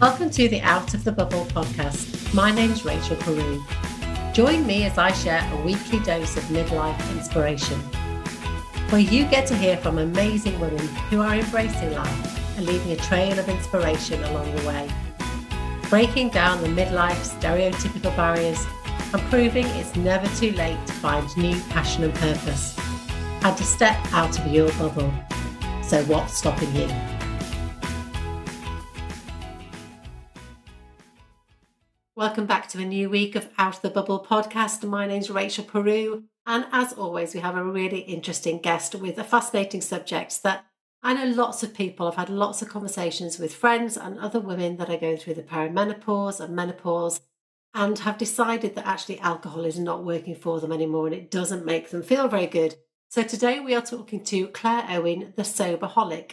Welcome to the Out of the Bubble podcast. My name's Rachel Peru. Join me as I share a weekly dose of midlife inspiration, where you get to hear from amazing women who are embracing life and leaving a trail of inspiration along the way. Breaking down the midlife stereotypical barriers and proving it's never too late to find new passion and purpose and to step out of your bubble. So, what's stopping you? Welcome back to a new week of Out of the Bubble podcast. My name's Rachel Peru, and as always, we have a really interesting guest with a fascinating subject that I know lots of people. I've had lots of conversations with friends and other women that are going through the perimenopause and menopause and have decided that actually alcohol is not working for them anymore and it doesn't make them feel very good. So today we are talking to Claire Owen, the soberholic.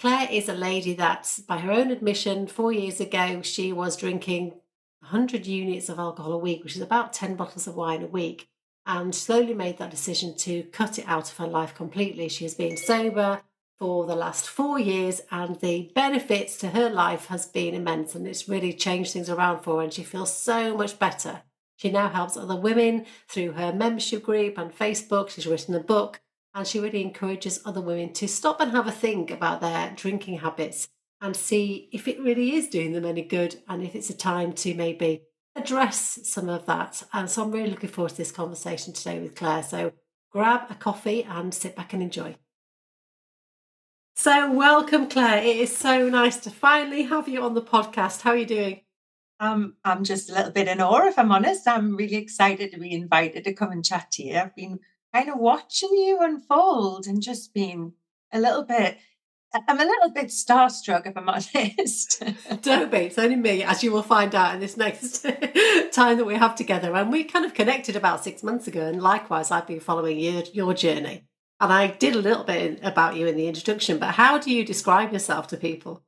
Claire is a lady that, by her own admission, four years ago, she was drinking 100 units of alcohol a week, which is about 10 bottles of wine a week, and slowly made that decision to cut it out of her life completely. She has been sober for the last four years, and the benefits to her life has been immense, and it's really changed things around for her, and she feels so much better she now helps other women through her membership group and Facebook. She's written a book and she really encourages other women to stop and have a think about their drinking habits and see if it really is doing them any good and if it's a time to maybe address some of that. And so I'm really looking forward to this conversation today with Claire. So grab a coffee and sit back and enjoy. So, welcome, Claire. It is so nice to finally have you on the podcast. How are you doing? Um, I'm just a little bit in awe, if I'm honest. I'm really excited to be invited to come and chat to you. I've been kind of watching you unfold and just been a little bit. I'm a little bit starstruck, if I'm honest. Don't be. It's only me, as you will find out in this next time that we have together. And we kind of connected about six months ago. And likewise, I've been following your, your journey. And I did a little bit about you in the introduction. But how do you describe yourself to people?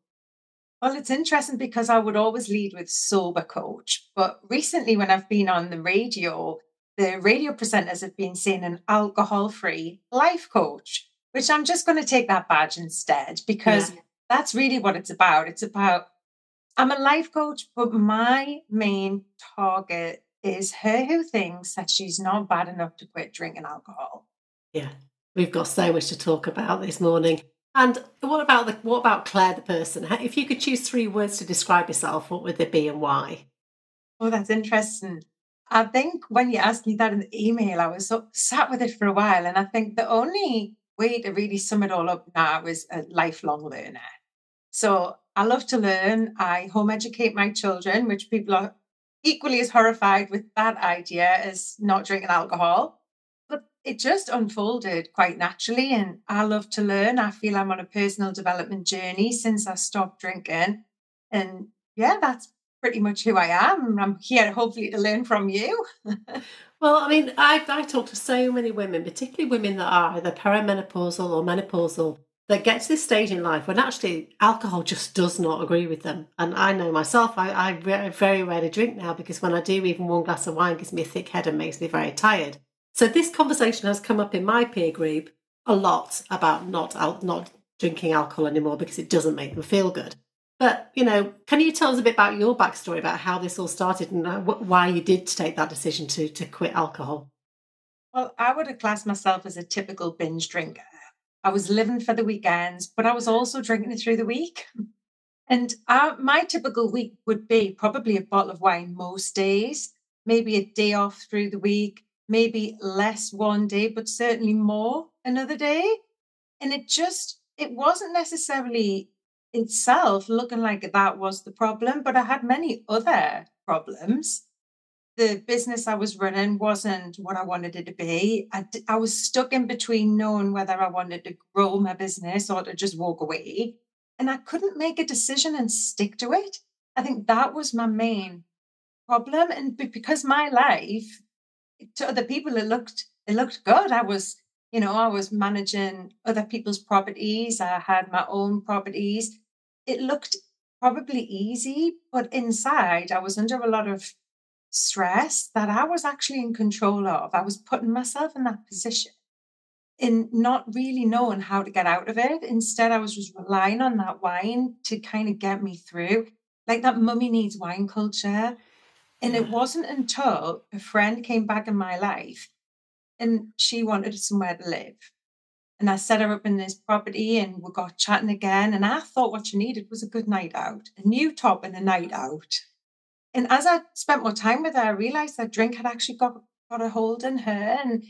Well, it's interesting because I would always lead with sober coach. But recently, when I've been on the radio, the radio presenters have been saying an alcohol free life coach, which I'm just going to take that badge instead because yeah. that's really what it's about. It's about, I'm a life coach, but my main target is her who thinks that she's not bad enough to quit drinking alcohol. Yeah, we've got so much to talk about this morning. And what about the what about Claire the person? If you could choose three words to describe yourself, what would they be and why? Oh, that's interesting. I think when you asked me that in the email, I was so, sat with it for a while, and I think the only way to really sum it all up now is a lifelong learner. So I love to learn. I home educate my children, which people are equally as horrified with that idea as not drinking alcohol But it just unfolded quite naturally. And I love to learn. I feel I'm on a personal development journey since I stopped drinking. And yeah, that's pretty much who I am. I'm here hopefully to learn from you. well, I mean, I, I talk to so many women, particularly women that are either perimenopausal or menopausal, that get to this stage in life when actually alcohol just does not agree with them. And I know myself, I, I very rarely drink now because when I do, even one glass of wine gives me a thick head and makes me very tired. So this conversation has come up in my peer group a lot about not not drinking alcohol anymore because it doesn't make them feel good. But you know, can you tell us a bit about your backstory about how this all started and uh, why you did take that decision to to quit alcohol? Well, I would have classed myself as a typical binge drinker. I was living for the weekends, but I was also drinking it through the week. And uh, my typical week would be probably a bottle of wine most days, maybe a day off through the week, maybe less one day, but certainly more another day. And it just, it wasn't necessarily itself looking like that was the problem, but I had many other problems. The business I was running wasn't what I wanted it to be. I, I was stuck in between knowing whether I wanted to grow my business or to just walk away. And I couldn't make a decision and stick to it. I think that was my main problem. And because my life to other people it looked it looked good i was you know i was managing other people's properties i had my own properties it looked probably easy but inside i was under a lot of stress that i was actually in control of i was putting myself in that position in not really knowing how to get out of it instead i was just relying on that wine to kind of get me through like that mummy needs wine culture. And it wasn't until a friend came back in my life and she wanted somewhere to live. And I set her up in this property and we got chatting again. And I thought what she needed was a good night out, a new top and a night out. And as I spent more time with her, I realized that drink had actually got, got a hold in her. And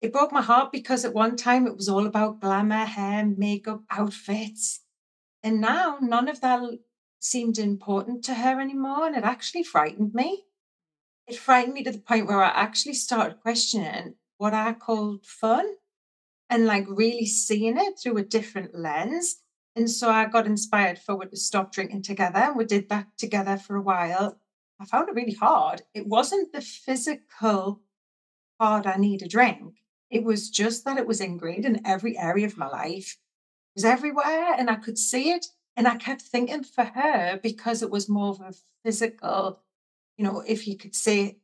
it broke my heart because at one time it was all about glamour, hair, makeup, outfits. And now none of that seemed important to her anymore. And it actually frightened me. It frightened me to the point where I actually started questioning what I called fun and like really seeing it through a different lens. And so I got inspired for to stop drinking together. We did that together for a while. I found it really hard. It wasn't the physical hard I need a drink. It was just that it was ingrained in every area of my life. It was everywhere and I could see it. And I kept thinking for her, because it was more of a physical, you know, if you could say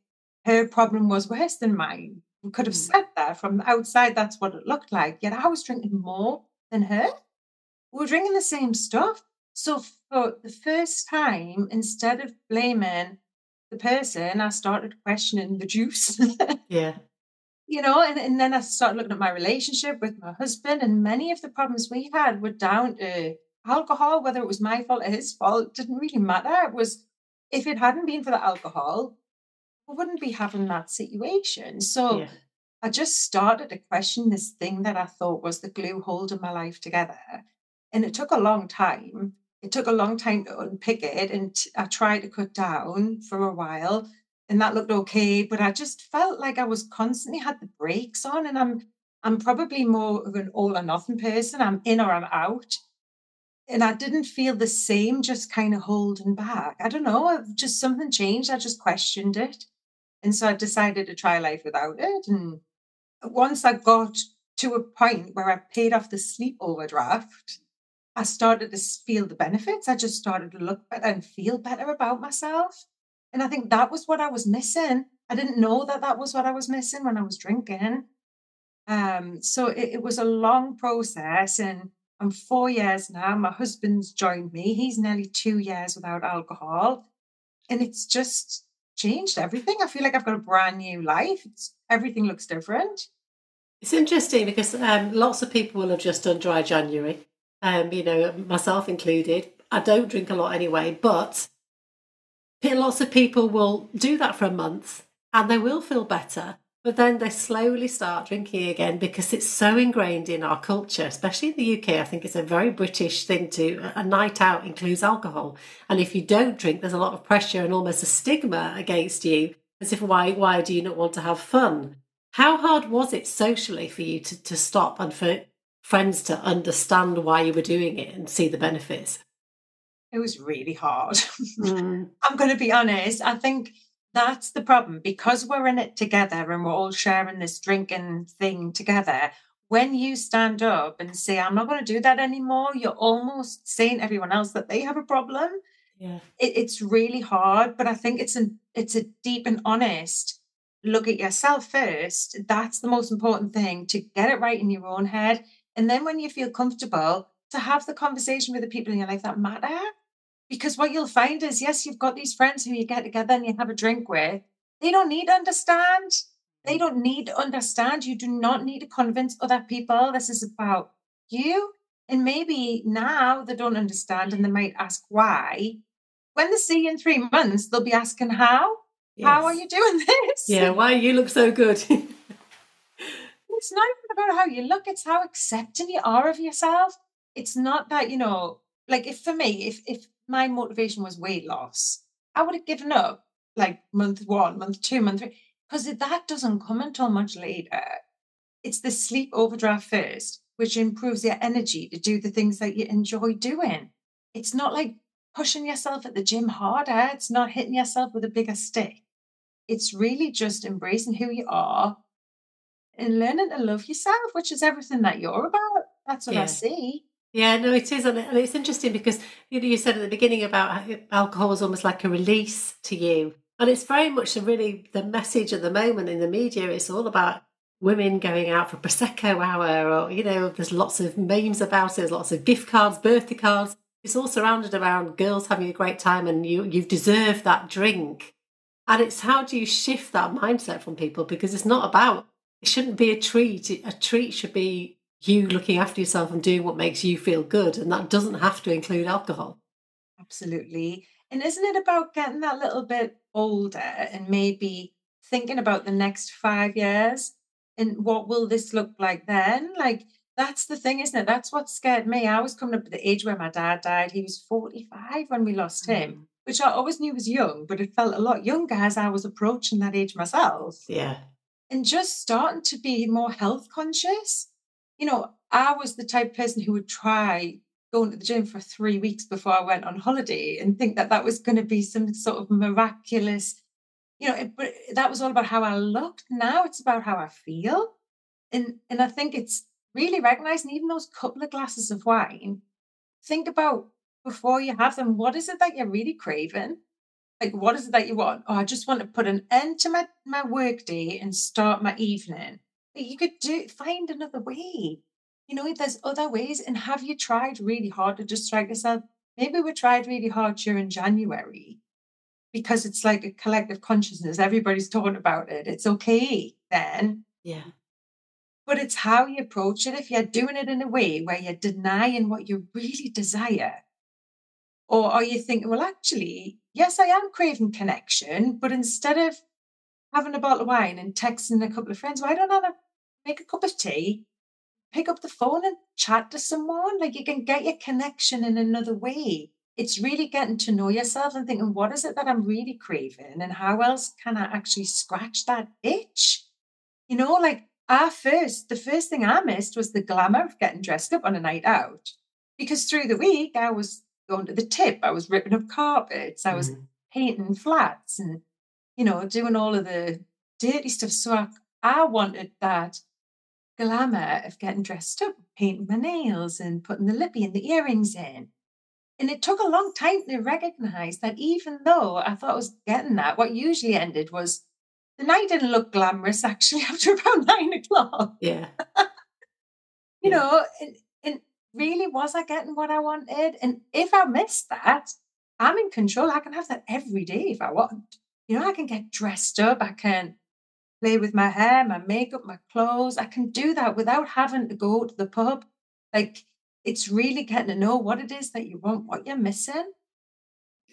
her problem was worse than mine, could have mm. said that from the outside, that's what it looked like. Yet I was drinking more than her. We were drinking the same stuff. So for the first time, instead of blaming the person, I started questioning the juice. yeah you know, and, and then I started looking at my relationship with my husband, and many of the problems we had were down to alcohol, whether it was my fault or his fault, didn't really matter. It was if it hadn't been for the alcohol, wouldn't be having that situation. So yeah. I just started to question this thing that I thought was the glue holding my life together. And it took a long time. It took a long time to unpick it. And I tried to cut down for a while and that looked okay. But I just felt like I was constantly had the brakes on, and I'm I'm probably more of an all or nothing person. I'm in or I'm out. And I didn't feel the same, just kind of holding back. I don't know, just something changed. I just questioned it. And so I decided to try life without it. And once I got to a point where I paid off the sleep overdraft, I started to feel the benefits. I just started to look better and feel better about myself. And I think that was what I was missing. I didn't know that that was what I was missing when I was drinking. Um, so it, it was a long process, and I'm four years now. My husband's joined me. He's nearly two years without alcohol, and it's just changed everything. I feel like I've got a brand new life. It's, everything looks different. It's interesting because um, lots of people will have just done dry January, um, you know, myself included. I don't drink a lot anyway, but lots of people will do that for a month and they will feel better but then they slowly start drinking again because it's so ingrained in our culture, especially in the UK. I think it's a very British thing to a night out includes alcohol, and if you don't drink, there's a lot of pressure and almost a stigma against you, as if why why do you not want to have fun? How hard was it socially for you to, to stop and for friends to understand why you were doing it and see the benefits? It was really hard. Mm. I'm going to be honest. I think that's the problem because we're in it together and we're all sharing this drinking thing together. When you stand up and say, I'm not going to do that anymore, you're almost saying everyone else that they have a problem. Yeah. It, it's really hard, but I think it's an it's a deep and honest look at yourself first. That's the most important thing to get it right in your own head. And then when you feel comfortable, to have the conversation with the people in your life that matter. Because what you'll find is, yes, you've got these friends who you get together and you have a drink with. They don't need to understand. They mm. don't need to understand. You do not need to convince other people. This is about you. And maybe now they don't understand and they might ask why. When they see you in three months, they'll be asking how. Yes. How are you doing this? Yeah, why you look so good. it's not even about how you look, it's how accepting you are of yourself. It's not that, you know, like if for me, if if my motivation was weight loss, I would have given up like month one, month two, month three, because that doesn't come until much later. It's the sleep overdraft first, which improves your energy to do the things that you enjoy doing. It's not like pushing yourself at the gym harder, it's not hitting yourself with a bigger stick. It's really just embracing who you are and learning to love yourself, which is everything that you're about. That's what yeah. I see. Yeah, no, it is, and it's interesting because you know you said at the beginning about alcohol is almost like a release to you, and it's very much really the message at the moment in the media. It's all about women going out for prosecco hour, or you know, there's lots of memes about it. There's lots of gift cards, birthday cards. it's all surrounded around girls having a great time and you you deserve that drink. And it's how do you shift that mindset from people because it's not about it shouldn't be a treat. A treat should be you looking after yourself and doing what makes you feel good. And that doesn't have to include alcohol. Absolutely. And isn't it about getting that little bit older and maybe thinking about the next five years and what will this look like then? Like, that's the thing, isn't it? That's what scared me. I was coming up to the age where my dad died. He was 45 when we lost him, mm. which I always knew was young, but it felt a lot younger as I was approaching that age myself. Yeah. And just starting to be more health conscious. You know, I was the type of person who would try going to the gym for three weeks before I went on holiday and think that that was going to be some sort of miraculous, you know, it, but that was all about how I looked. Now it's about how I feel. And, and I think it's really recognizing even those couple of glasses of wine, think about before you have them, what is it that you're really craving? Like, what is it that you want? Oh, I just want to put an end to my, my work day and start my evening. You could do find another way. You know, there's other ways. And have you tried really hard to distract yourself? Maybe we tried really hard during January because it's like a collective consciousness. Everybody's talking about it. It's okay then. Yeah. But it's how you approach it. If you're doing it in a way where you're denying what you really desire, or are you thinking, well, actually, yes, I am craving connection, but instead of having a bottle of wine and texting a couple of friends, why don't I make a cup of tea, pick up the phone and chat to someone? Like you can get your connection in another way. It's really getting to know yourself and thinking, what is it that I'm really craving? And how else can I actually scratch that itch? You know, like our first, the first thing I missed was the glamour of getting dressed up on a night out. Because through the week, I was going to the tip, I was ripping up carpets, I was mm. painting flats and, you know, doing all of the dirty stuff. So I, I wanted that glamour of getting dressed up, painting my nails and putting the lippy and the earrings in. And it took a long time to recognize that even though I thought I was getting that, what usually ended was the night didn't look glamorous actually after about nine o'clock. Yeah. you yeah. know, and, and really was I getting what I wanted? And if I missed that, I'm in control. I can have that every day if I want. You know, I can get dressed up, I can play with my hair, my makeup, my clothes. I can do that without having to go to the pub. Like it's really getting to know what it is that you want, what you're missing.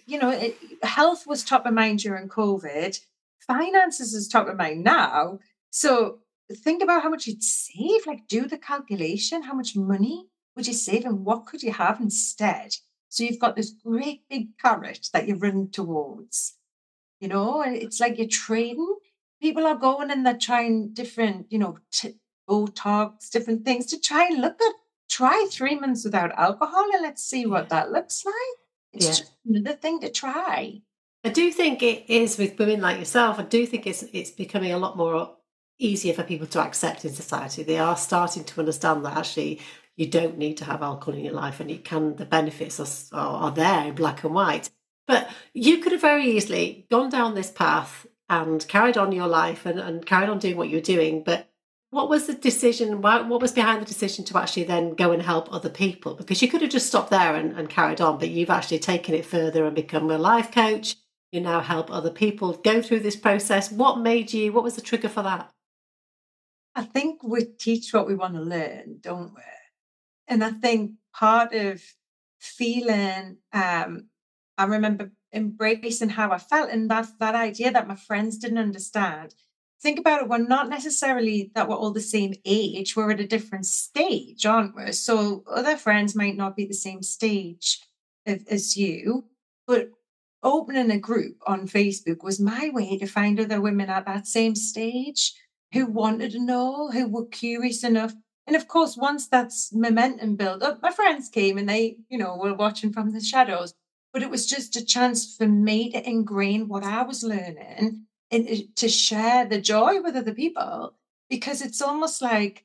You know, it, health was top of mind during COVID finances is top of mind now. So think about how much you'd save, like do the calculation, how much money would you save and what could you have instead? So you've got this great big carrot that you're running towards. You know, it's like you're trading. People are going and they're trying different, you know, t- Botox, different things to try and look at. Try three months without alcohol and let's see what that looks like. It's yeah. just another thing to try. I do think it is with women like yourself. I do think it's it's becoming a lot more easier for people to accept in society. They are starting to understand that actually you don't need to have alcohol in your life, and you can. The benefits are, are there in black and white. But you could have very easily gone down this path and carried on your life and, and carried on doing what you're doing. But what was the decision? What was behind the decision to actually then go and help other people? Because you could have just stopped there and, and carried on, but you've actually taken it further and become a life coach you now help other people go through this process. What made you, what was the trigger for that? I think we teach what we want to learn, don't we? And I think part of feeling, um, I remember embracing how I felt and that that idea that my friends didn't understand. Think about it, we're not necessarily that we're all the same age, we're at a different stage, aren't we? So other friends might not be the same stage as you, but opening a group on Facebook was my way to find other women at that same stage who wanted to know, who were curious enough. And of course, once that's momentum built up, my friends came and they, you know, were watching from the shadows. But it was just a chance for me to ingrain what I was learning and uh, to share the joy with other people. Because it's almost like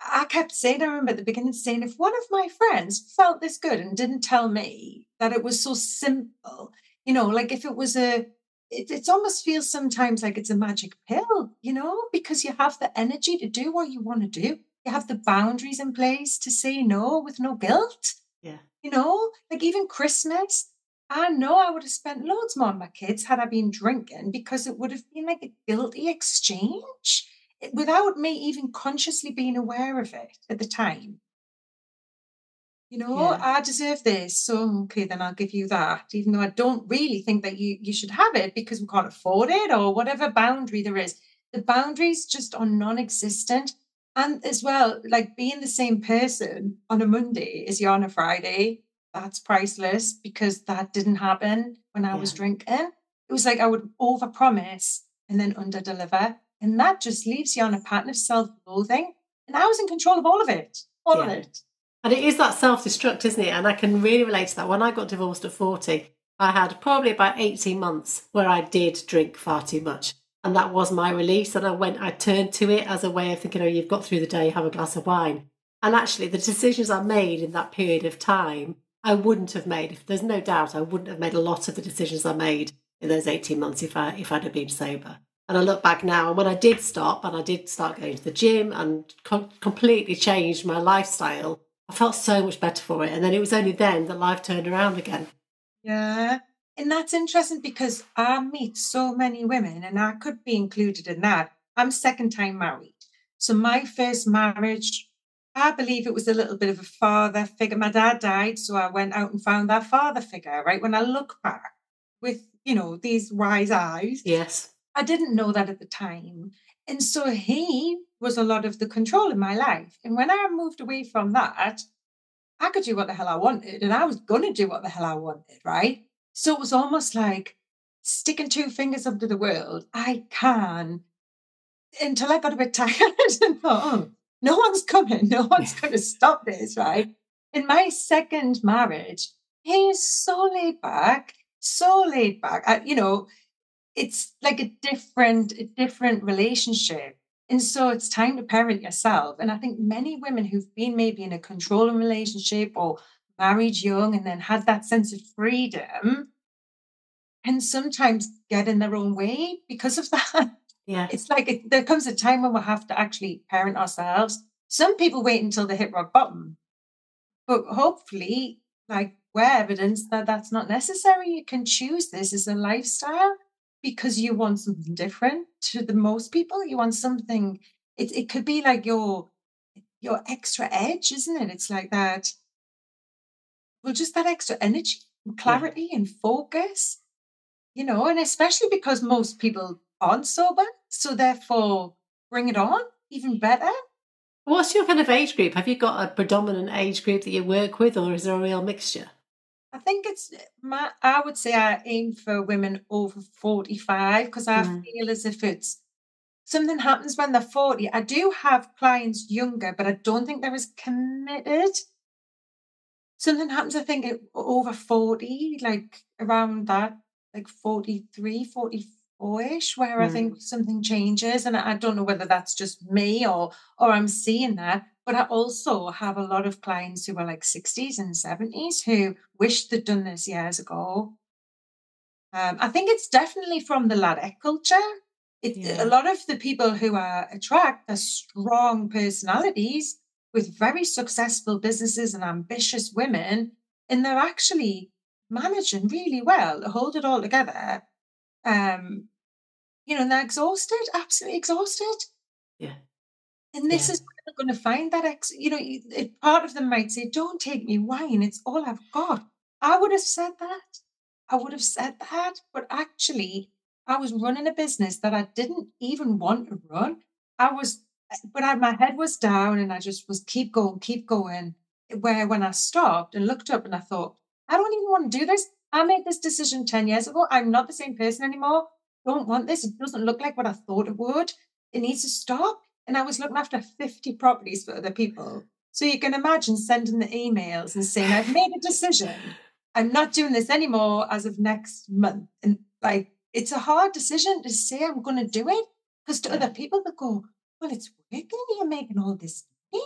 I kept saying, I remember at the beginning saying, if one of my friends felt this good and didn't tell me that it was so simple, you know, like if it was a, it, it almost feels sometimes like it's a magic pill, you know, because you have the energy to do what you want to do. You have the boundaries in place to say no with no guilt. Yeah. You know, like even Christmas, I know I would have spent loads more on my kids had I been drinking because it would have been like a guilty exchange eh, without me even consciously being aware of it at the time. You know, Yeah. I deserve this, so okay, then I'll give you that, even though I don't really think that you you should have it because we can't afford it or whatever boundary there is. The boundaries just are non-existent. And as well, like being the same person on a Monday as you on a Friday, that's priceless because that didn't happen when I was drinking. It was like I would overpromise and then underdeliver. And that just leaves you on a pattern of self-loathing. And I was in control of all of it. All of it. And it is that self destruct, isn't it? And I can really relate to that. When I got divorced at 40, I had probably about 18 months where I did drink far too much. And that was my release. And I went, I turned to it as a way of thinking, oh, you've got through the day, have a glass of wine. And actually, the decisions I made in that period of time, I wouldn't have made. There's no doubt, I wouldn't have made a lot of the decisions I made in those 18 months if I if I'd have been sober. And I look back now, and when I did stop and I did start going to the gym and com- completely changed my lifestyle, I felt so much better for it. And then it was only then that life turned around again. Yeah. And that's interesting because I meet so many women, and I could be included in that. I'm second time married. So my first marriage, I believe it was a little bit of a father figure. My dad died, so I went out and found that father figure, right? When I look back with, you know, these wise eyes, Yes. I didn't know that at the time. And so he was a lot of the control in my life. And when I moved away from that, I could do what the hell I wanted and I was going to do what the hell I wanted, right? So it was almost like sticking two fingers up to the world. I can until I got a bit tired and thought, oh, no one's coming. No one's going to stop this, right? In my second marriage, he's so laid back, so laid back. I, you know, it's like a different, a different relationship. And so it's time to parent yourself. And I think many women who've been maybe in a controlling relationship or married young and then had that sense of freedom can sometimes get in their own way because of that. Yeah. It's like it, there comes a time when we have to actually parent ourselves. Some people wait until they hit rock bottom, but hopefully, like we're evidence that that's not necessary. You can choose this as a lifestyle because you want something different to the most people. You want something. It it could be like your your extra edge, isn't it? It's like that. Well, just that extra energy, and Yeah. clarity, and focus. You know, and especially because most people aren't sober, so therefore bring it on even better. What's your kind of age group? Have you got a predominant age group that you work with, or is there a real mixture? I think it's my. I would say I aim for women over forty-five because I Mm. feel as if it's something happens when they're 40. I do have clients younger, but I don't think they're as committed. Something happens, I think, over 40, like around that, like 43, 44-ish, where I Mm. think something changes. And I don't know whether that's just me or or I'm seeing that. But I also have a lot of clients who are like 60s and 70s who wish they'd done this years ago. Um, I think it's definitely from the ladette culture. It, Yeah. a lot of the people who are attract are strong personalities with very successful businesses and ambitious women, and they're actually managing really well hold it all together. Um, you know, and they're exhausted, absolutely exhausted. Yeah. And this Yeah. is where they're going to find that ex. You know, it, part of them might say, "Don't take me wine; it's all I've got." I would have said that. I would have said that, but actually, I was running a business that I didn't even want to run. I was, but I, my head was down, and I just was keep going, keep going. Where when I stopped and looked up, and I thought, I don't even want to do this. I made this decision ten years ago. I'm not the same person anymore. Don't want this. It doesn't look like what I thought it would. It needs to stop. And I was looking after 50 properties for other people. So you can imagine sending the emails and saying, I've made a decision. I'm not doing this anymore as of next month. And like, it's a hard decision to say I'm going to do it because to Yeah. other people, they go, Well, it's working. You're making all this money.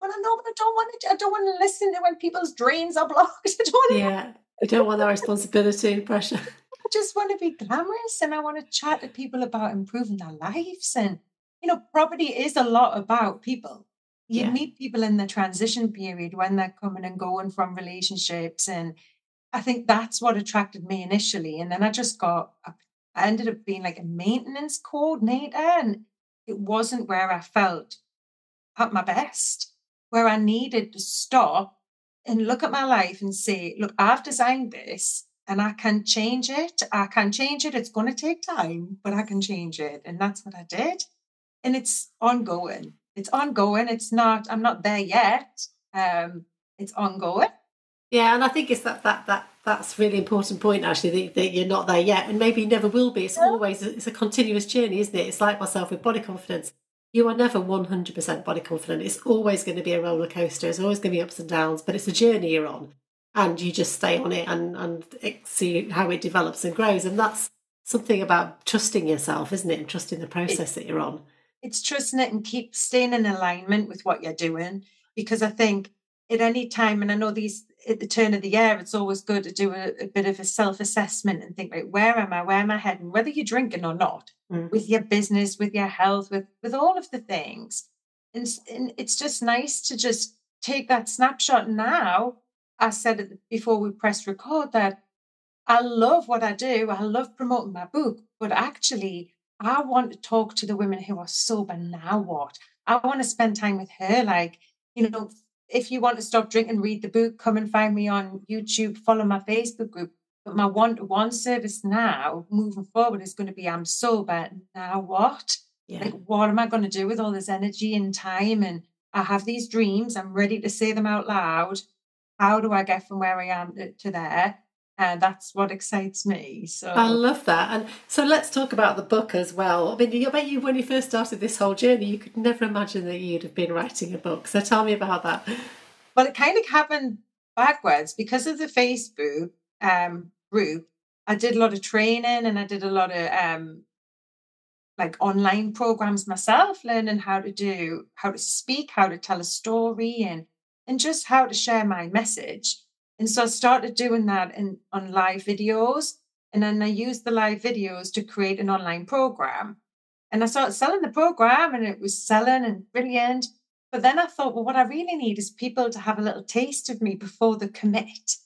Well, I know, but I don't want to. I don't want to listen to when people's drains are blocked. I don't want to. You don't want that responsibility and pressure. I just want to be glamorous and I want to chat to people about improving their lives. And, you know, property is a lot about people. You Yeah. meet people in the transition period when they're coming and going from relationships. And I think that's what attracted me initially. And then I just got, I ended up being like a maintenance coordinator. And it wasn't where I felt at my best, where I needed to stop and look at my life and say, look, I've designed this and I can change it. I can change it. It's going to take time, but I can change it. And that's what I did. And it's ongoing. It's ongoing. It's not, I'm not there yet. Um, it's ongoing. Yeah, and I think it's that that that that's really important point actually that, that you're not there yet, and maybe you never will be. It's always it's a continuous journey, isn't it? It's like myself with body confidence. You are never one hundred percent body confident. It's always going to be a roller coaster. It's always going to be ups and downs, but it's a journey you're on, and you just stay on it and and see how it develops and grows. And that's something about trusting yourself, isn't it? And trusting the process that you're on. It's trusting it and keep staying in alignment with what you're doing. Because I think at any time, and I know these at the turn of the year, it's always good to do a, a bit of a self assessment and think, like, where am I? Where am I heading? Whether you're drinking or not, Mm. with your business, with your health, with with all of the things. And, and it's just nice to just take that snapshot now. I said it before we press record that I love what I do. I love promoting my book, but actually, I want to talk to the women who are sober now. What? I want to spend time with her. Like, you know, if you want to stop drinking, read the book, come and find me on YouTube, follow my Facebook group. But my one to one service now, moving forward, is going to be I'm sober. Now what? Yeah, Like, what am I going to do with all this energy and time? And I have these dreams. I'm ready to say them out loud. How do I get from where I am to, to there? And that's what excites me. So I love that. And so let's talk about the book as well. I mean, I bet you when you first started this whole journey, you could never imagine that you'd have been writing a book. So tell me about that. Well, it kind of happened backwards because of the Facebook um, group. I did a lot of training and I did a lot of um, like online programs myself, learning how to do, how to speak, how to tell a story, and and just how to share my message. And so I started doing that in on live videos, and then I used the live videos to create an online program. And I started selling the program, and it was selling and brilliant. But then I thought, well, what I really need is people to have a little taste of me before they commit,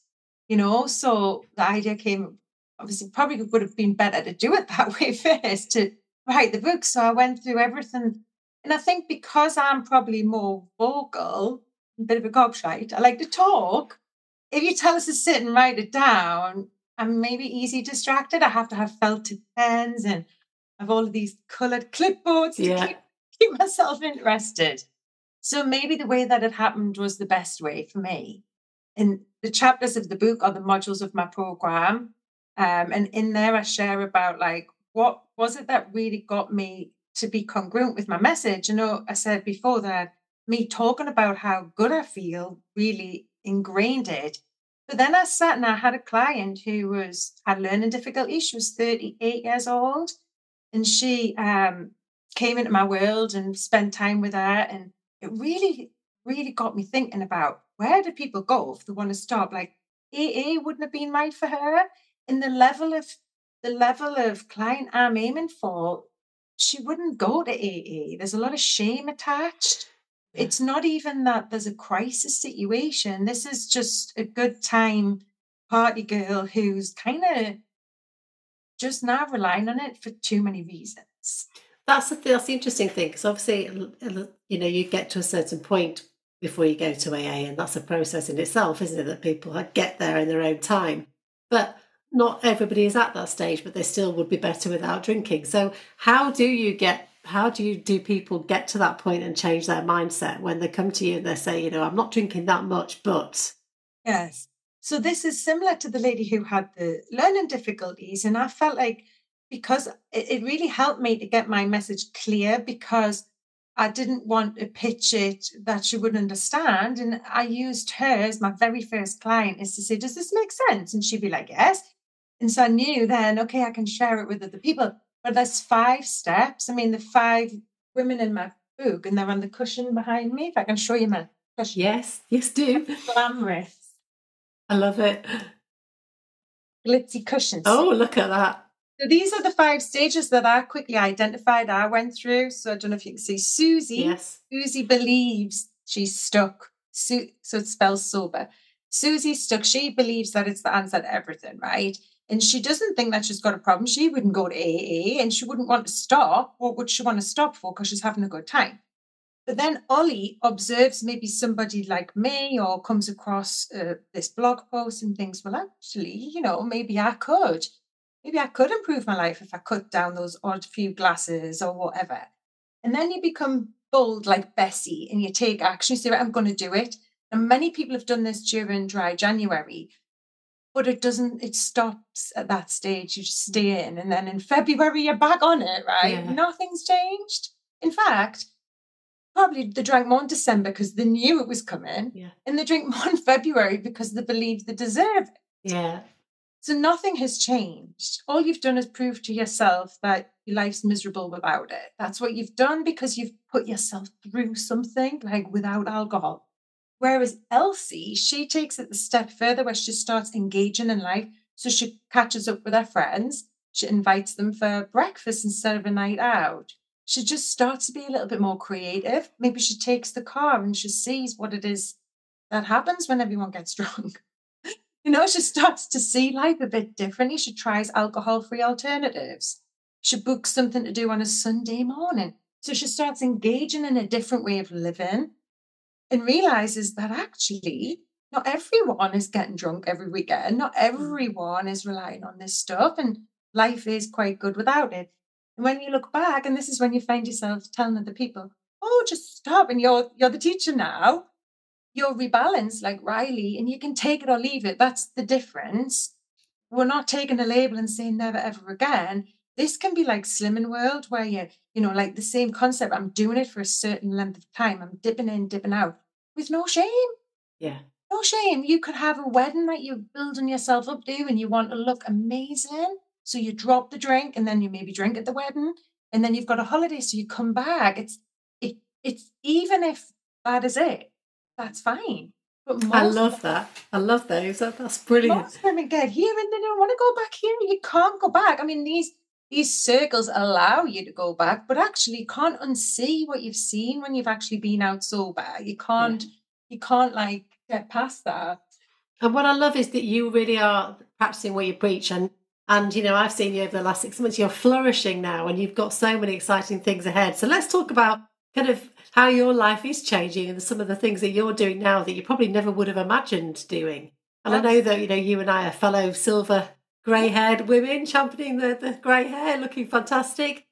you know? So the idea came, obviously, probably would have been better to do it that way first to write the book. So I went through everything. And I think because I'm probably more vocal, a bit of a gobshite, I like to talk. If you tell us to sit and write it down, I'm maybe easy distracted. I have to have felted pens and have all of these coloured clipboards to Yeah. keep, keep myself interested. So maybe the way that it happened was the best way for me. And the chapters of the book are the modules of my program. Um, and in there, I share about like what was it that really got me to be congruent with my message. You know, I said before that me talking about how good I feel really ingrained it. But then I sat and I had a client who was had learning difficulties. She was 38 years old, and she um, came into my world and spent time with her and it really, really got me thinking about where do people go if they want to stop? Like AA wouldn't have been right for her. And the level of the level of client I'm aiming for, she wouldn't go to AA. There's a lot of shame attached. It's not even that there's a crisis situation. This is just a good time party girl who's kind of just now relying on it for too many reasons. That's the that's the interesting thing because obviously, you know, you get to a certain point before you go to AA, and that's a process in itself, isn't it? That people get there in their own time, but not everybody is at that stage. But they still would be better without drinking. So, how do you get? How do you do people get to that point and change their mindset when they come to you and they say, you know, I'm not drinking that much, but Yes. So this is similar to the lady who had the learning difficulties. And I felt like because it, really helped me to get my message clear because I didn't want to pitch it that she wouldn't understand. And I used her as my very first client is to say, Does this make sense? And she'd be like, Yes. And so I knew then, okay, I can share it with other people. But there's five steps. I mean, the five women in my book, and they're on the cushion behind me. If I can show you my cushion. yes, yes, do. Glamorous. I love it. glitzy cushions. Oh, look at that. So these are the five stages that I quickly identified I went through. So I don't know if you can see Susie. Yes. Susie believes she's stuck. so it spells sober. Susie's stuck. She believes that it's the answer to everything, right? And she doesn't think that she's got a problem. She wouldn't go to AA and she wouldn't want to stop. What would she want to stop for? Because she's having a good time. But then Ollie observes maybe somebody like me or comes across uh, this blog post and thinks, well, actually, you know, maybe I could. Maybe I could improve my life if I cut down those odd few glasses or whatever. And then you become bold like Bessie and you take action. You say, I'm going to do it. And many people have done this during dry January, but it doesn't, it stops at that stage. You just stay in. And then in February, you're back on it, right? Yeah. Nothing's changed. In fact, probably they drank more in December because they knew it was coming. Yeah. And they drink more in February because they believe they deserve it. Yeah. So nothing has changed. All you've done is prove to yourself that your life's miserable without it. That's what you've done because you've put yourself through something like without alcohol. Whereas Elsie, she takes it a step further where she starts engaging in life. So she catches up with her friends. She invites them for breakfast instead of a night out. She just starts to be a little bit more creative. Maybe she takes the car and she sees what it is that happens when everyone gets drunk. you know, she starts to see life a bit differently. She tries alcohol free alternatives. She books something to do on a Sunday morning. So she starts engaging in a different way of living and realizes that actually not everyone is getting drunk every weekend. Not mm. everyone is relying on this stuff, and life is quite good without it. And when you look back, and this is when you find yourself telling other people, "Oh, just stop!" and you're you're the teacher now. You're rebalanced like Riley, and you can take it or leave it. That's the difference. We're not taking a label and saying never ever again. This can be like Slimming World, where you, you know, like the same concept. I'm doing it for a certain length of time. I'm dipping in, dipping out with no shame. Yeah. No shame. You could have a wedding that you're building yourself up to and you want to look amazing. So you drop the drink and then you maybe drink at the wedding. And then you've got a holiday. So you come back. It's it it's even if that is it, that's fine. But I love that. I love those. That, that's brilliant. Most women get here and they don't want to go back here. You can't go back. I mean, these these circles allow you to go back, but actually you can't unsee what you've seen when you've actually been out sober. You can't, yeah. you can't like get past that. And what I love is that you really are practicing what you preach. And and you know, I've seen you over the last six months, you're flourishing now and you've got so many exciting things ahead. So let's talk about kind of how your life is changing and some of the things that you're doing now that you probably never would have imagined doing. And. I know that, you know, you and I are fellow silver grey haired women championing the, the grey hair, looking fantastic.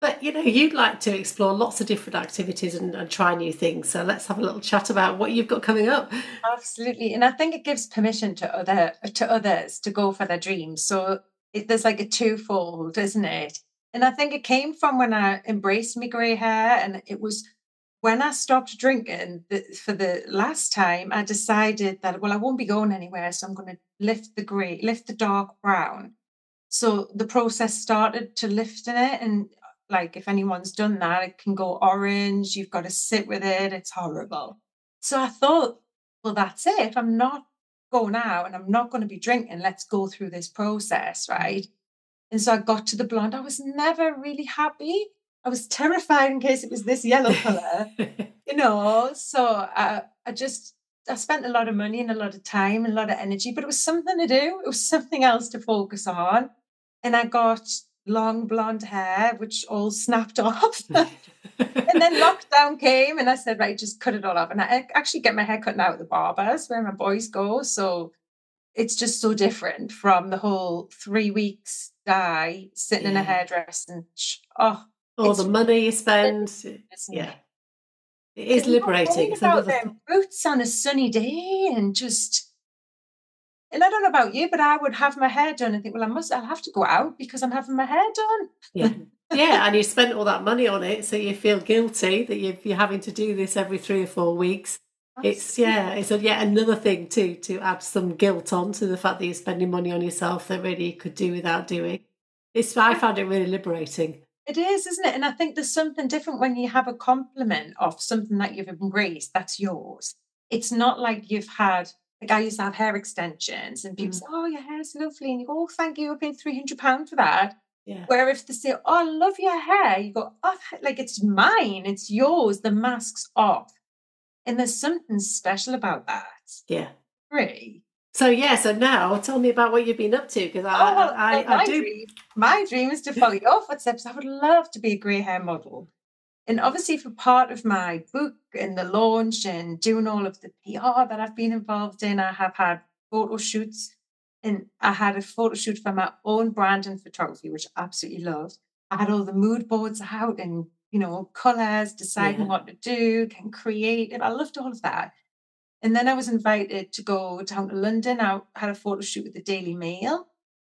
But you know, you'd like to explore lots of different activities and, and, try new things. So let's have a little chat about what you've got coming up. Absolutely, and I think it gives permission to other to others to go for their dreams. So it, there's like a twofold, isn't it? And I think it came from when I embraced my grey hair, and it was when I stopped drinking for the last time, I decided that, well, I won't be going anywhere. So I'm going to lift the grey, lift the dark brown. So the process started to lift in it. And like, if anyone's done that, it can go orange. You've got to sit with it. It's horrible. So I thought, well, that's it. I'm not going out and I'm not going to be drinking. Let's go through this process. Right. And so I got to the blonde. I was never really happy I was terrified in case it was this yellow color, you know. So I, I just, I spent a lot of money and a lot of time and a lot of energy, but it was something to do. It was something else to focus on. And I got long blonde hair, which all snapped off. and then lockdown came and I said, right, just cut it all off. And I actually get my hair cut now at the barbers where my boys go. So it's just so different from the whole three weeks dye sitting yeah. in a hairdresser and oh or the money you spend. Yeah. It is liberating. It's about them roots on a sunny day and just and I don't know about you, but I would have my hair done and think, well, I must I'll have to go out because I'm having my hair done. Yeah. yeah, and you spent all that money on it, so you feel guilty that you're, you're having to do this every three or four weeks. It's yeah, it's a, yet another thing too to add some guilt on to the fact that you're spending money on yourself that really you could do without doing. It's I found it really liberating. It is, isn't it? And I think there's something different when you have a compliment of something that you've embraced that's yours. It's not like you've had, like I used to have hair extensions and people mm. say, Oh, your hair's lovely. And you go, Oh, thank you. I paid £300 for that. Yeah. Where if they say, Oh, I love your hair, you go, Oh, like it's mine, it's yours, the mask's off. And there's something special about that. Yeah. Free. So yeah, so now tell me about what you've been up to because I, Oh, well, I, my I do. Dream, my dream is to follow your footsteps. I would love to be a grey hair model. And obviously, for part of my book and the launch and doing all of the PR that I've been involved in, I have had photo shoots. And I had a photo shoot for my own brand and photography, which I absolutely loved. I had all the mood boards out and, you know, colors, deciding Yeah. what to do, can creative. I loved all of that. And then I was invited to go down to London. I had a photo shoot with the Daily Mail.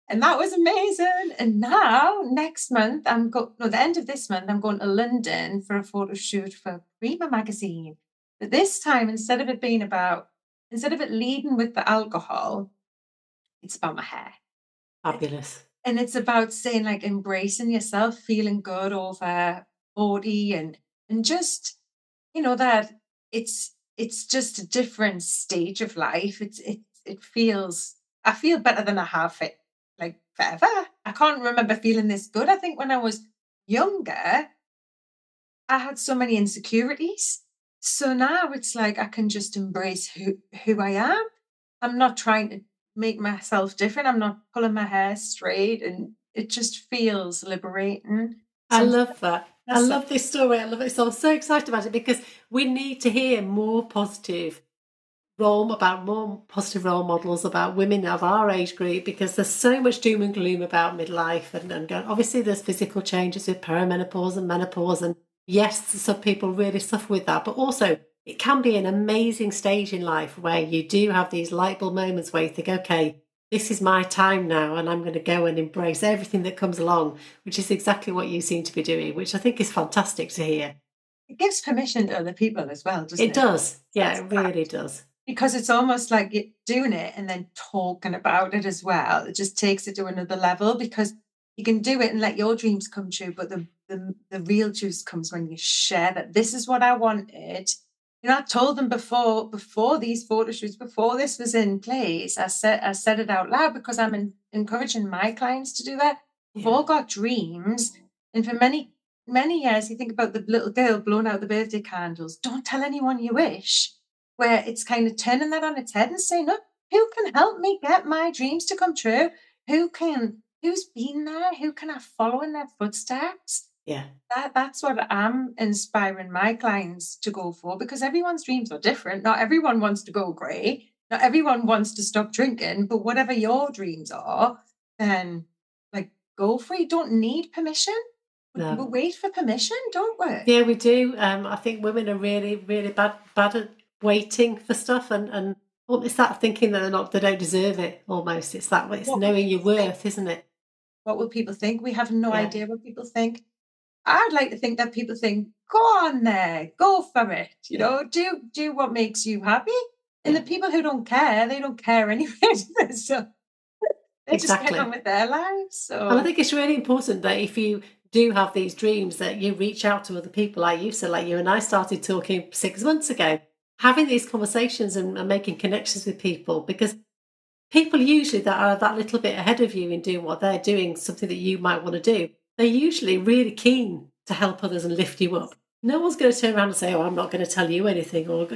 And that was amazing. And now, next month, I'm going, no, the end of this month, I'm going to London for a photo shoot for Prima magazine. But this time, instead of it being about, instead of it leading with the alcohol, it's about my hair. Fabulous. And it's about saying, like, embracing yourself, feeling good over 40 and, and just, you know, that it's, it's just a different stage of life. It's, it, it feels, I feel better than I have it like forever. I can't remember feeling this good. I think when I was younger, I had so many insecurities. So now it's like I can just embrace who, who I am. I'm not trying to make myself different. I'm not pulling my hair straight and it just feels liberating. I love that. I love this story. I love it. So I'm so excited about it because we need to hear more positive role about more positive role models about women of our age group because there's so much doom and gloom about midlife and, and obviously there's physical changes with perimenopause and menopause and yes some people really suffer with that but also it can be an amazing stage in life where you do have these light bulb moments where you think okay this is my time now and i'm going to go and embrace everything that comes along which is exactly what you seem to be doing which i think is fantastic to hear it gives permission to other people as well, doesn't it? it does yeah That's it really does because it's almost like you're doing it and then talking about it as well. It just takes it to another level because you can do it and let your dreams come true, but the the, the real juice comes when you share that this is what I wanted. I told them before before these photo shoots, before this was in place. I said I said it out loud because I'm in, encouraging my clients to do that. We've Yeah. all got dreams, and for many many years, you think about the little girl blowing out the birthday candles. Don't tell anyone you wish where it's kind of turning that on its head and saying, look, who can help me get my dreams to come true? Who can, who's been there? Who can I follow in their footsteps? Yeah That, that's what I'm inspiring my clients to go for because everyone's dreams are different. Not everyone wants to go grey. Not everyone wants to stop drinking, but whatever your dreams are, then like go for it. You don't need permission. No. We wait for permission, don't we? Yeah, we do. Um, I think women are really, really bad bad at waiting for stuff, and and well, it's that thinking that they're not, they don't deserve it. Almost, it's that it's What knowing your people think. worth, isn't it? What will people think? We have no Yeah. idea what people think. I'd like to think that people think, go on there, go for it. You know, do do what makes you happy. And the people who don't care, they don't care anyway. so they just get on with their lives. So And I think it's really important that if you do have these dreams, that you reach out to other people like you. So, like you and I started talking six months ago, having these conversations and, and making connections with people because people usually that are that little bit ahead of you in doing what they're doing, something that you might want to do, they're usually really keen to help others and lift you up. No one's going to turn around and say, "Oh, I'm not going to tell you anything." Or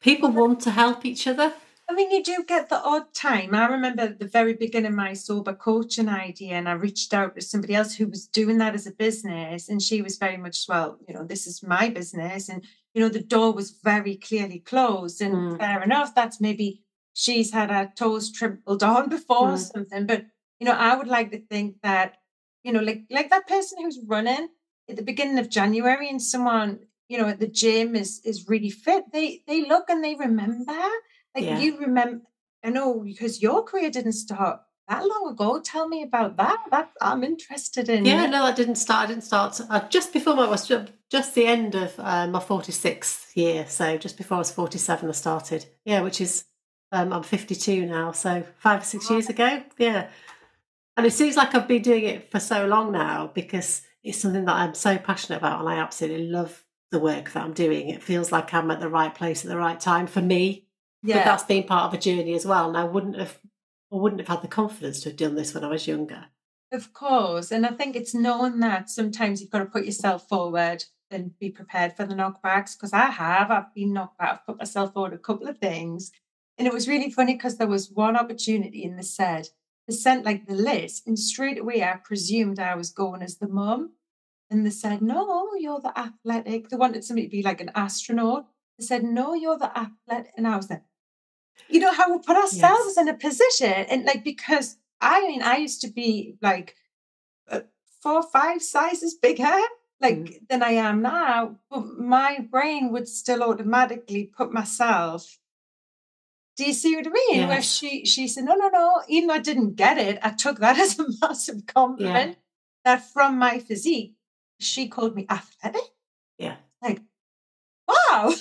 people want to help each other. I mean, you do get the odd time. I remember at the very beginning of my sober coaching idea, and I reached out to somebody else who was doing that as a business, and she was very much, well, you know, this is my business, and you know, the door was very clearly closed, and Mm. fair enough. That's maybe she's had her toes trampled on before or Mm. something, but you know, I would like to think that, you know, like like that person who's running at the beginning of January, and someone, you know, at the gym is is really fit. They they look and they remember. Like Yeah. you remember, I know because your career didn't start that long ago. Tell me about that. That I'm interested in. Yeah, no, I didn't start. I didn't start uh, just before my was ju- just the end of uh, my forty sixth year. So just before I was forty seven, I started. Yeah, which is um, I'm fifty two now. So five or six years ago. Yeah, and it seems like I've been doing it for so long now because it's something that I'm so passionate about, and I absolutely love the work that I'm doing. It feels like I'm at the right place at the right time for me. But yeah. that's been part of a journey as well. And I wouldn't have, I wouldn't have had the confidence to have done this when I was younger. Of course. And I think it's knowing that sometimes you've got to put yourself forward and be prepared for the knockbacks because I have. I've been knocked back. I've put myself forward a couple of things. And it was really funny because there was one opportunity in the set. Sent like the list, and straight away I presumed I was going as the mum. And they said, No, you're the athletic. They wanted somebody to be like an astronaut. They said, No, you're the athletic. And I was like, You know how we put ourselves yes. in a position. And like, because I mean, I used to be like uh, four, five sizes bigger like mm. than I am now. But my brain would still automatically put myself. Do you see what I mean? Yes. Where she she said, No, no, no, even though I didn't get it, I took that as a massive compliment yeah. that from my physique, she called me athletic. Yeah. Like, wow.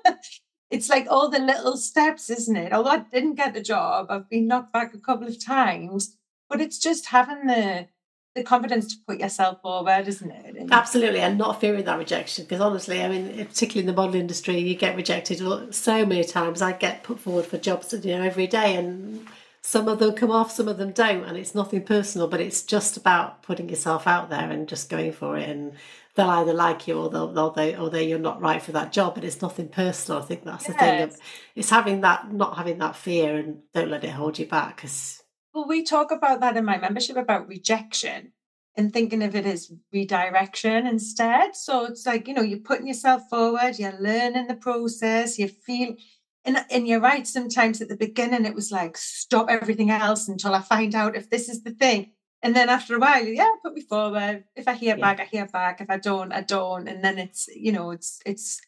it's like all the little steps, isn't it? Although I didn't get the job, I've been knocked back a couple of times, but it's just having the the confidence to put yourself forward, isn't it? And Absolutely, and not fearing that rejection. Because honestly, I mean, particularly in the model industry, you get rejected so many times. I get put forward for jobs, you know, every day, and some of them come off, some of them don't, and it's nothing personal. But it's just about putting yourself out there and just going for it. And they'll either like you or they'll, they'll they or they you're not right for that job. But it's nothing personal. I think that's yes. the thing. Of, it's having that, not having that fear, and don't let it hold you back. Because well, we talk about that in my membership about rejection and thinking of it as redirection instead. So it's like, you know, you're putting yourself forward, you're learning the process, you feel and, and you're right, sometimes at the beginning it was like stop everything else until I find out if this is the thing. And then after a while, yeah, put me forward. If I hear yeah. back, I hear back. If I don't, I don't. And then it's, you know, it's it's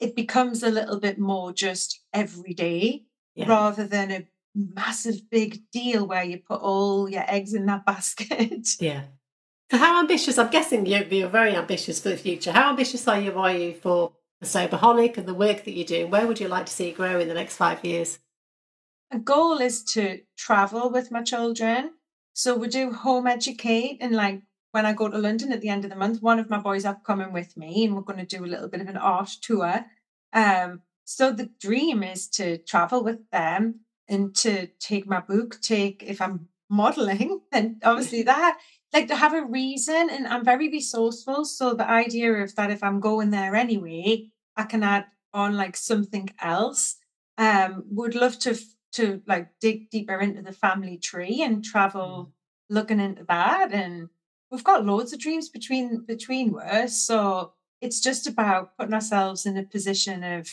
it becomes a little bit more just every day yeah. rather than a massive big deal where you put all your eggs in that basket. Yeah. So how ambitious? I'm guessing you're, you're very ambitious for the future. How ambitious are you? Are you for the Soberholic and the work that you do? Where would you like to see it grow in the next five years? A goal is to travel with my children. So we do home educate and like when I go to London at the end of the month, one of my boys are coming with me and we're going to do a little bit of an art tour. Um, so the dream is to travel with them and to take my book, take if I'm modeling, then obviously that like to have a reason and I'm very resourceful. So the idea of that if I'm going there anyway, I can add on like something else. Um, would love to to like dig deeper into the family tree and travel mm. looking into that. And we've got loads of dreams between between us. So it's just about putting ourselves in a position of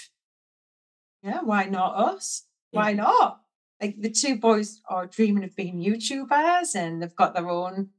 yeah, why not us? Why not? Like the two boys are dreaming of being YouTubers and they've got their own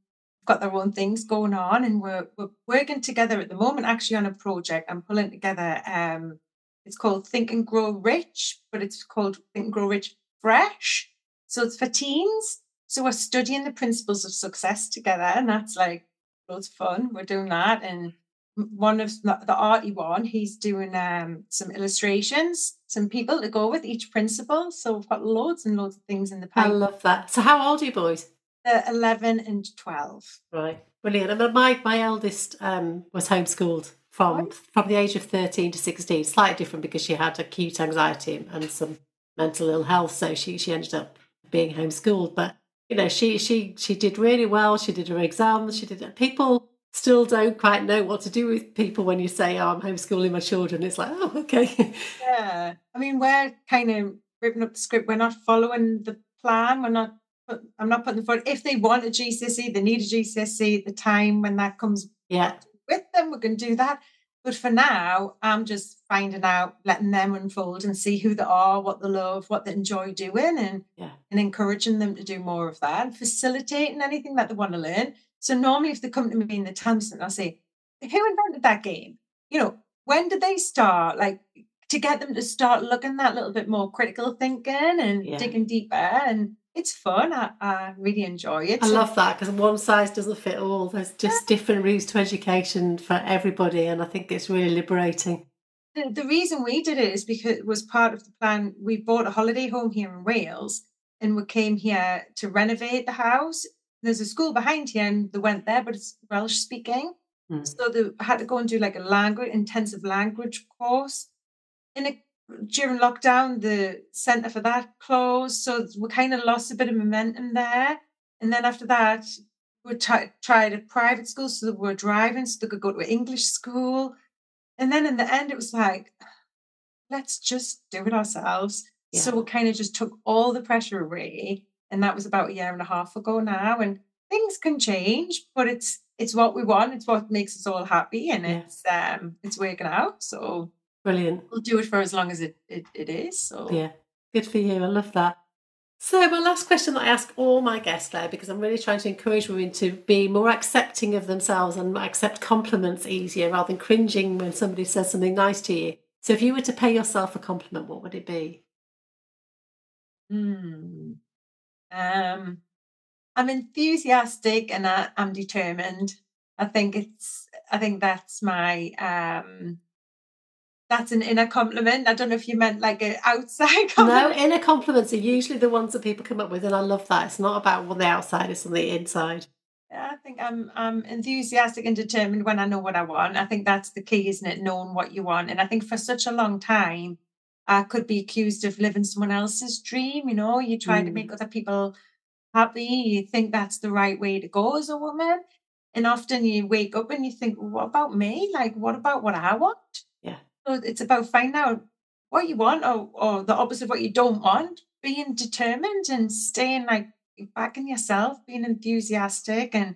got their own things going on and we're we're working together at the moment actually on a project. I'm pulling together um it's called Think and Grow Rich, but it's called Think and Grow Rich Fresh. So it's for teens. So we're studying the principles of success together and that's like loads of fun. We're doing that and one of the, arty one, he's doing um, some illustrations, some people to go with each principle. So we've got loads and loads of things in the pipe. I love that. So how old are you boys? Uh, 11 and 12. Right, brilliant. I mean, my, my eldest um, was homeschooled from, right. from the age of 13 to 16, slightly different because she had acute anxiety and some mental ill health. So she, she ended up being homeschooled. But, you know, she, she, she did really well. She did her exams. She did people still don't quite know what to do with people when you say, oh, I'm homeschooling my children. It's like, oh, okay. Yeah. I mean, we're kind of ripping up the script. We're not following the plan. We're not, I'm not putting the foot. If they want a GCSE, they need a GCSE the time when that comes yeah. with them, we can do that. But for now, I'm just finding out, letting them unfold and see who they are, what they love, what they enjoy doing, and yeah. and encouraging them to do more of that, and facilitating anything that they want to learn. So normally, if they come to me in the Tanson, I'll say, "Who invented that game? You know, when did they start? Like to get them to start looking that little bit more critical thinking and yeah. digging deeper and." It's fun. I, I really enjoy it. I love that because one size doesn't fit all. There's just different routes to education for everybody, and I think it's really liberating. The, the reason we did it is because it was part of the plan. We bought a holiday home here in Wales, and we came here to renovate the house there's a school behind here and they went there, but it's Welsh speaking. Mm. So they had to go and do like a language intensive language course. In a, during lockdown, the centre for that closed, so we kind of lost a bit of momentum there. And then after that, we t- tried a private school so they were driving so they could go to an English school. And then in the end, it was like, let's just do it ourselves. Yeah. So we kind of just took all the pressure away. And that was about a year and a half ago now. And things can change, but it's it's what we want. It's what makes us all happy, and yeah. it's um it's working out. So brilliant. We'll do it for as long as it it, it is. So yeah, good for you. I love that. So, my last question that I ask all my guests, Claire, because I'm really trying to encourage women to be more accepting of themselves and accept compliments easier rather than cringing when somebody says something nice to you. So, if you were to pay yourself a compliment, what would it be? Hmm. Um, I'm enthusiastic and I, I'm determined. I think it's. I think that's my um, that's an inner compliment. I don't know if you meant like an outside compliment. No, inner compliments are usually the ones that people come up with, and I love that. It's not about what the outside is on the inside. Yeah, I think I'm I'm enthusiastic and determined when I know what I want. I think that's the key, isn't it? Knowing what you want. And I think for such a long time, I could be accused of living someone else's dream. You know, you try mm. to make mm. other people happy. You think that's the right way to go as a woman. And often you wake up and you think, well, what about me? Like, what about what I want? So it's about finding out what you want or, or the opposite of what you don't want, being determined and staying like back in yourself, being enthusiastic and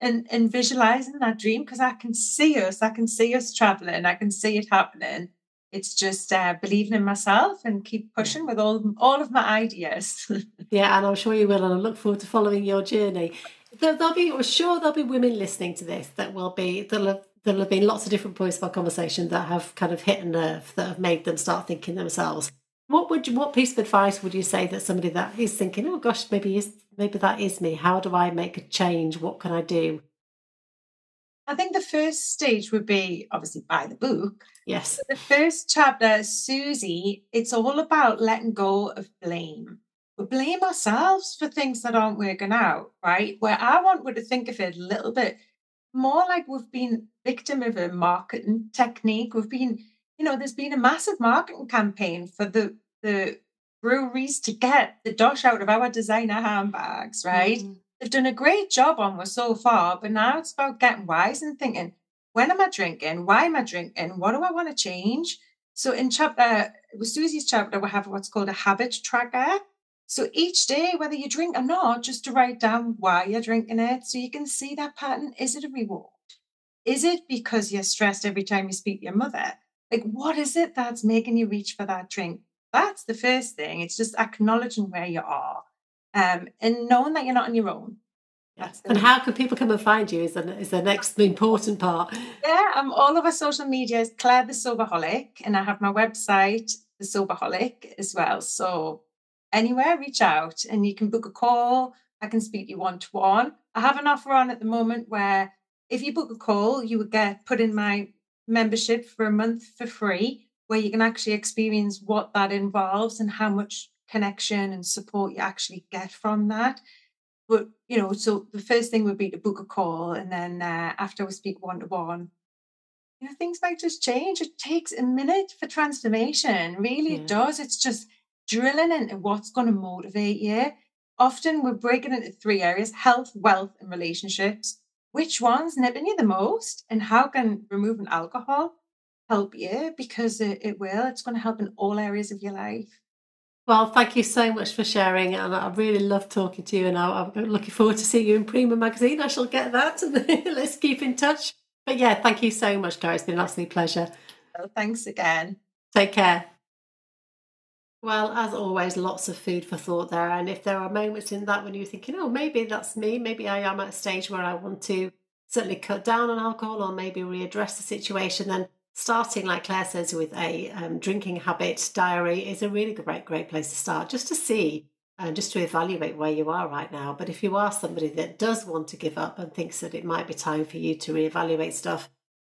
and and visualizing that dream because I can see us, I can see us traveling, I can see it happening. It's just uh, believing in myself and keep pushing with all all of my ideas. yeah, and I'm sure you will, and I look forward to following your journey. There'll be, I'm sure, there'll be women listening to this that will be that'll have there'll have been lots of different points of our conversation that have kind of hit a nerve that have made them start thinking themselves. What would you, what piece of advice would you say that somebody that is thinking, oh gosh, maybe is maybe that is me. How do I make a change? What can I do? I think the first stage would be obviously buy the book. Yes. The first chapter, Susie, it's all about letting go of blame. We blame ourselves for things that aren't working out, right? Where I want her to think of it a little bit more like we've been victim of a marketing technique. We've been, you know, there's been a massive marketing campaign for the the breweries to get the dosh out of our designer handbags, right? Mm. They've done a great job on us so far, but now it's about getting wise and thinking, when am I drinking? Why am I drinking? What do I want to change? So in chapter with Susie's chapter, we have what's called a habit tracker. So each day, whether you drink or not, just to write down why you're drinking it so you can see that pattern. Is it a reward? Is it because you're stressed every time you speak to your mother? Like, what is it that's making you reach for that drink? That's the first thing. It's just acknowledging where you are um, and knowing that you're not on your own. Yes. And how can people come and find you is the, is the next important part. Yeah, I'm all over social media is Claire the Soberholic, and I have my website, The Soberholic, as well. So anywhere, reach out and you can book a call. I can speak to you one to one. I have an offer on at the moment where if you book a call, you would get put in my membership for a month for free, where you can actually experience what that involves and how much connection and support you actually get from that. But you know, so the first thing would be to book a call, and then uh, after we speak one to one, you know, things might just change. It takes a minute for transformation. Really, yeah. it does. It's just drilling into what's going to motivate you. Often we're breaking into three areas health, wealth, and relationships. Which one's nipping you the most? And how can removing alcohol help you? Because it, it will, it's going to help in all areas of your life. Well, thank you so much for sharing, and I really love talking to you. And I'm looking forward to seeing you in Prima magazine. I shall get that, and let's keep in touch. But yeah, thank you so much, Claire. It's been an absolute pleasure. Well, thanks again. Take care. Well, as always, lots of food for thought there. And if there are moments in that when you're thinking, oh, maybe that's me, maybe I am at a stage where I want to certainly cut down on alcohol or maybe readdress the situation, then starting, like Claire says, with a um, drinking habit diary is a really great, great place to start just to see and just to evaluate where you are right now. But if you are somebody that does want to give up and thinks that it might be time for you to reevaluate stuff,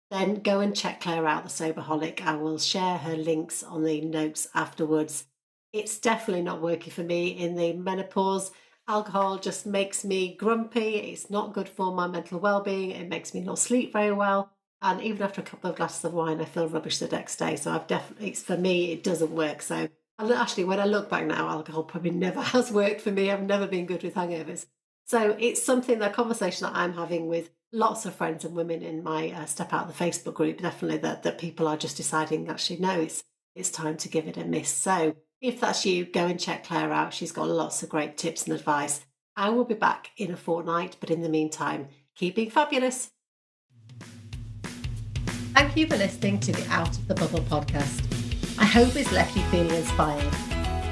then go and check Claire out, the Soberholic. I will share her links on the notes afterwards it's definitely not working for me in the menopause. Alcohol just makes me grumpy. It's not good for my mental well being. It makes me not sleep very well. And even after a couple of glasses of wine, I feel rubbish the next day. So I've definitely, it's, for me, it doesn't work. So actually, when I look back now, alcohol probably never has worked for me. I've never been good with hangovers. So it's something, the conversation that I'm having with lots of friends and women in my uh, Step Out of the Facebook group, definitely that, that people are just deciding actually, no, it's, it's time to give it a miss. So if that's you, go and check Claire out. She's got lots of great tips and advice. I will be back in a fortnight, but in the meantime, keep being fabulous. Thank you for listening to the Out of the Bubble podcast. I hope it's left you feeling inspired.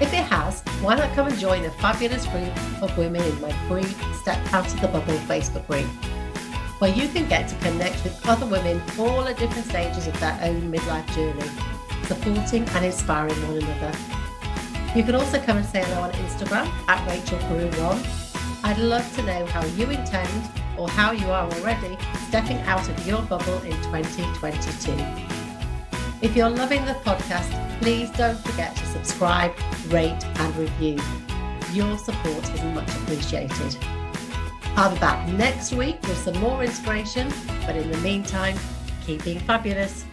If it has, why not come and join a fabulous group of women in my free Step Out of the Bubble Facebook group, where you can get to connect with other women all at different stages of their own midlife journey, supporting and inspiring one another. You can also come and say hello on Instagram at Rachel Peru1. I'd love to know how you intend or how you are already stepping out of your bubble in 2022. If you're loving the podcast, please don't forget to subscribe, rate, and review. Your support is much appreciated. I'll be back next week with some more inspiration, but in the meantime, keep being fabulous.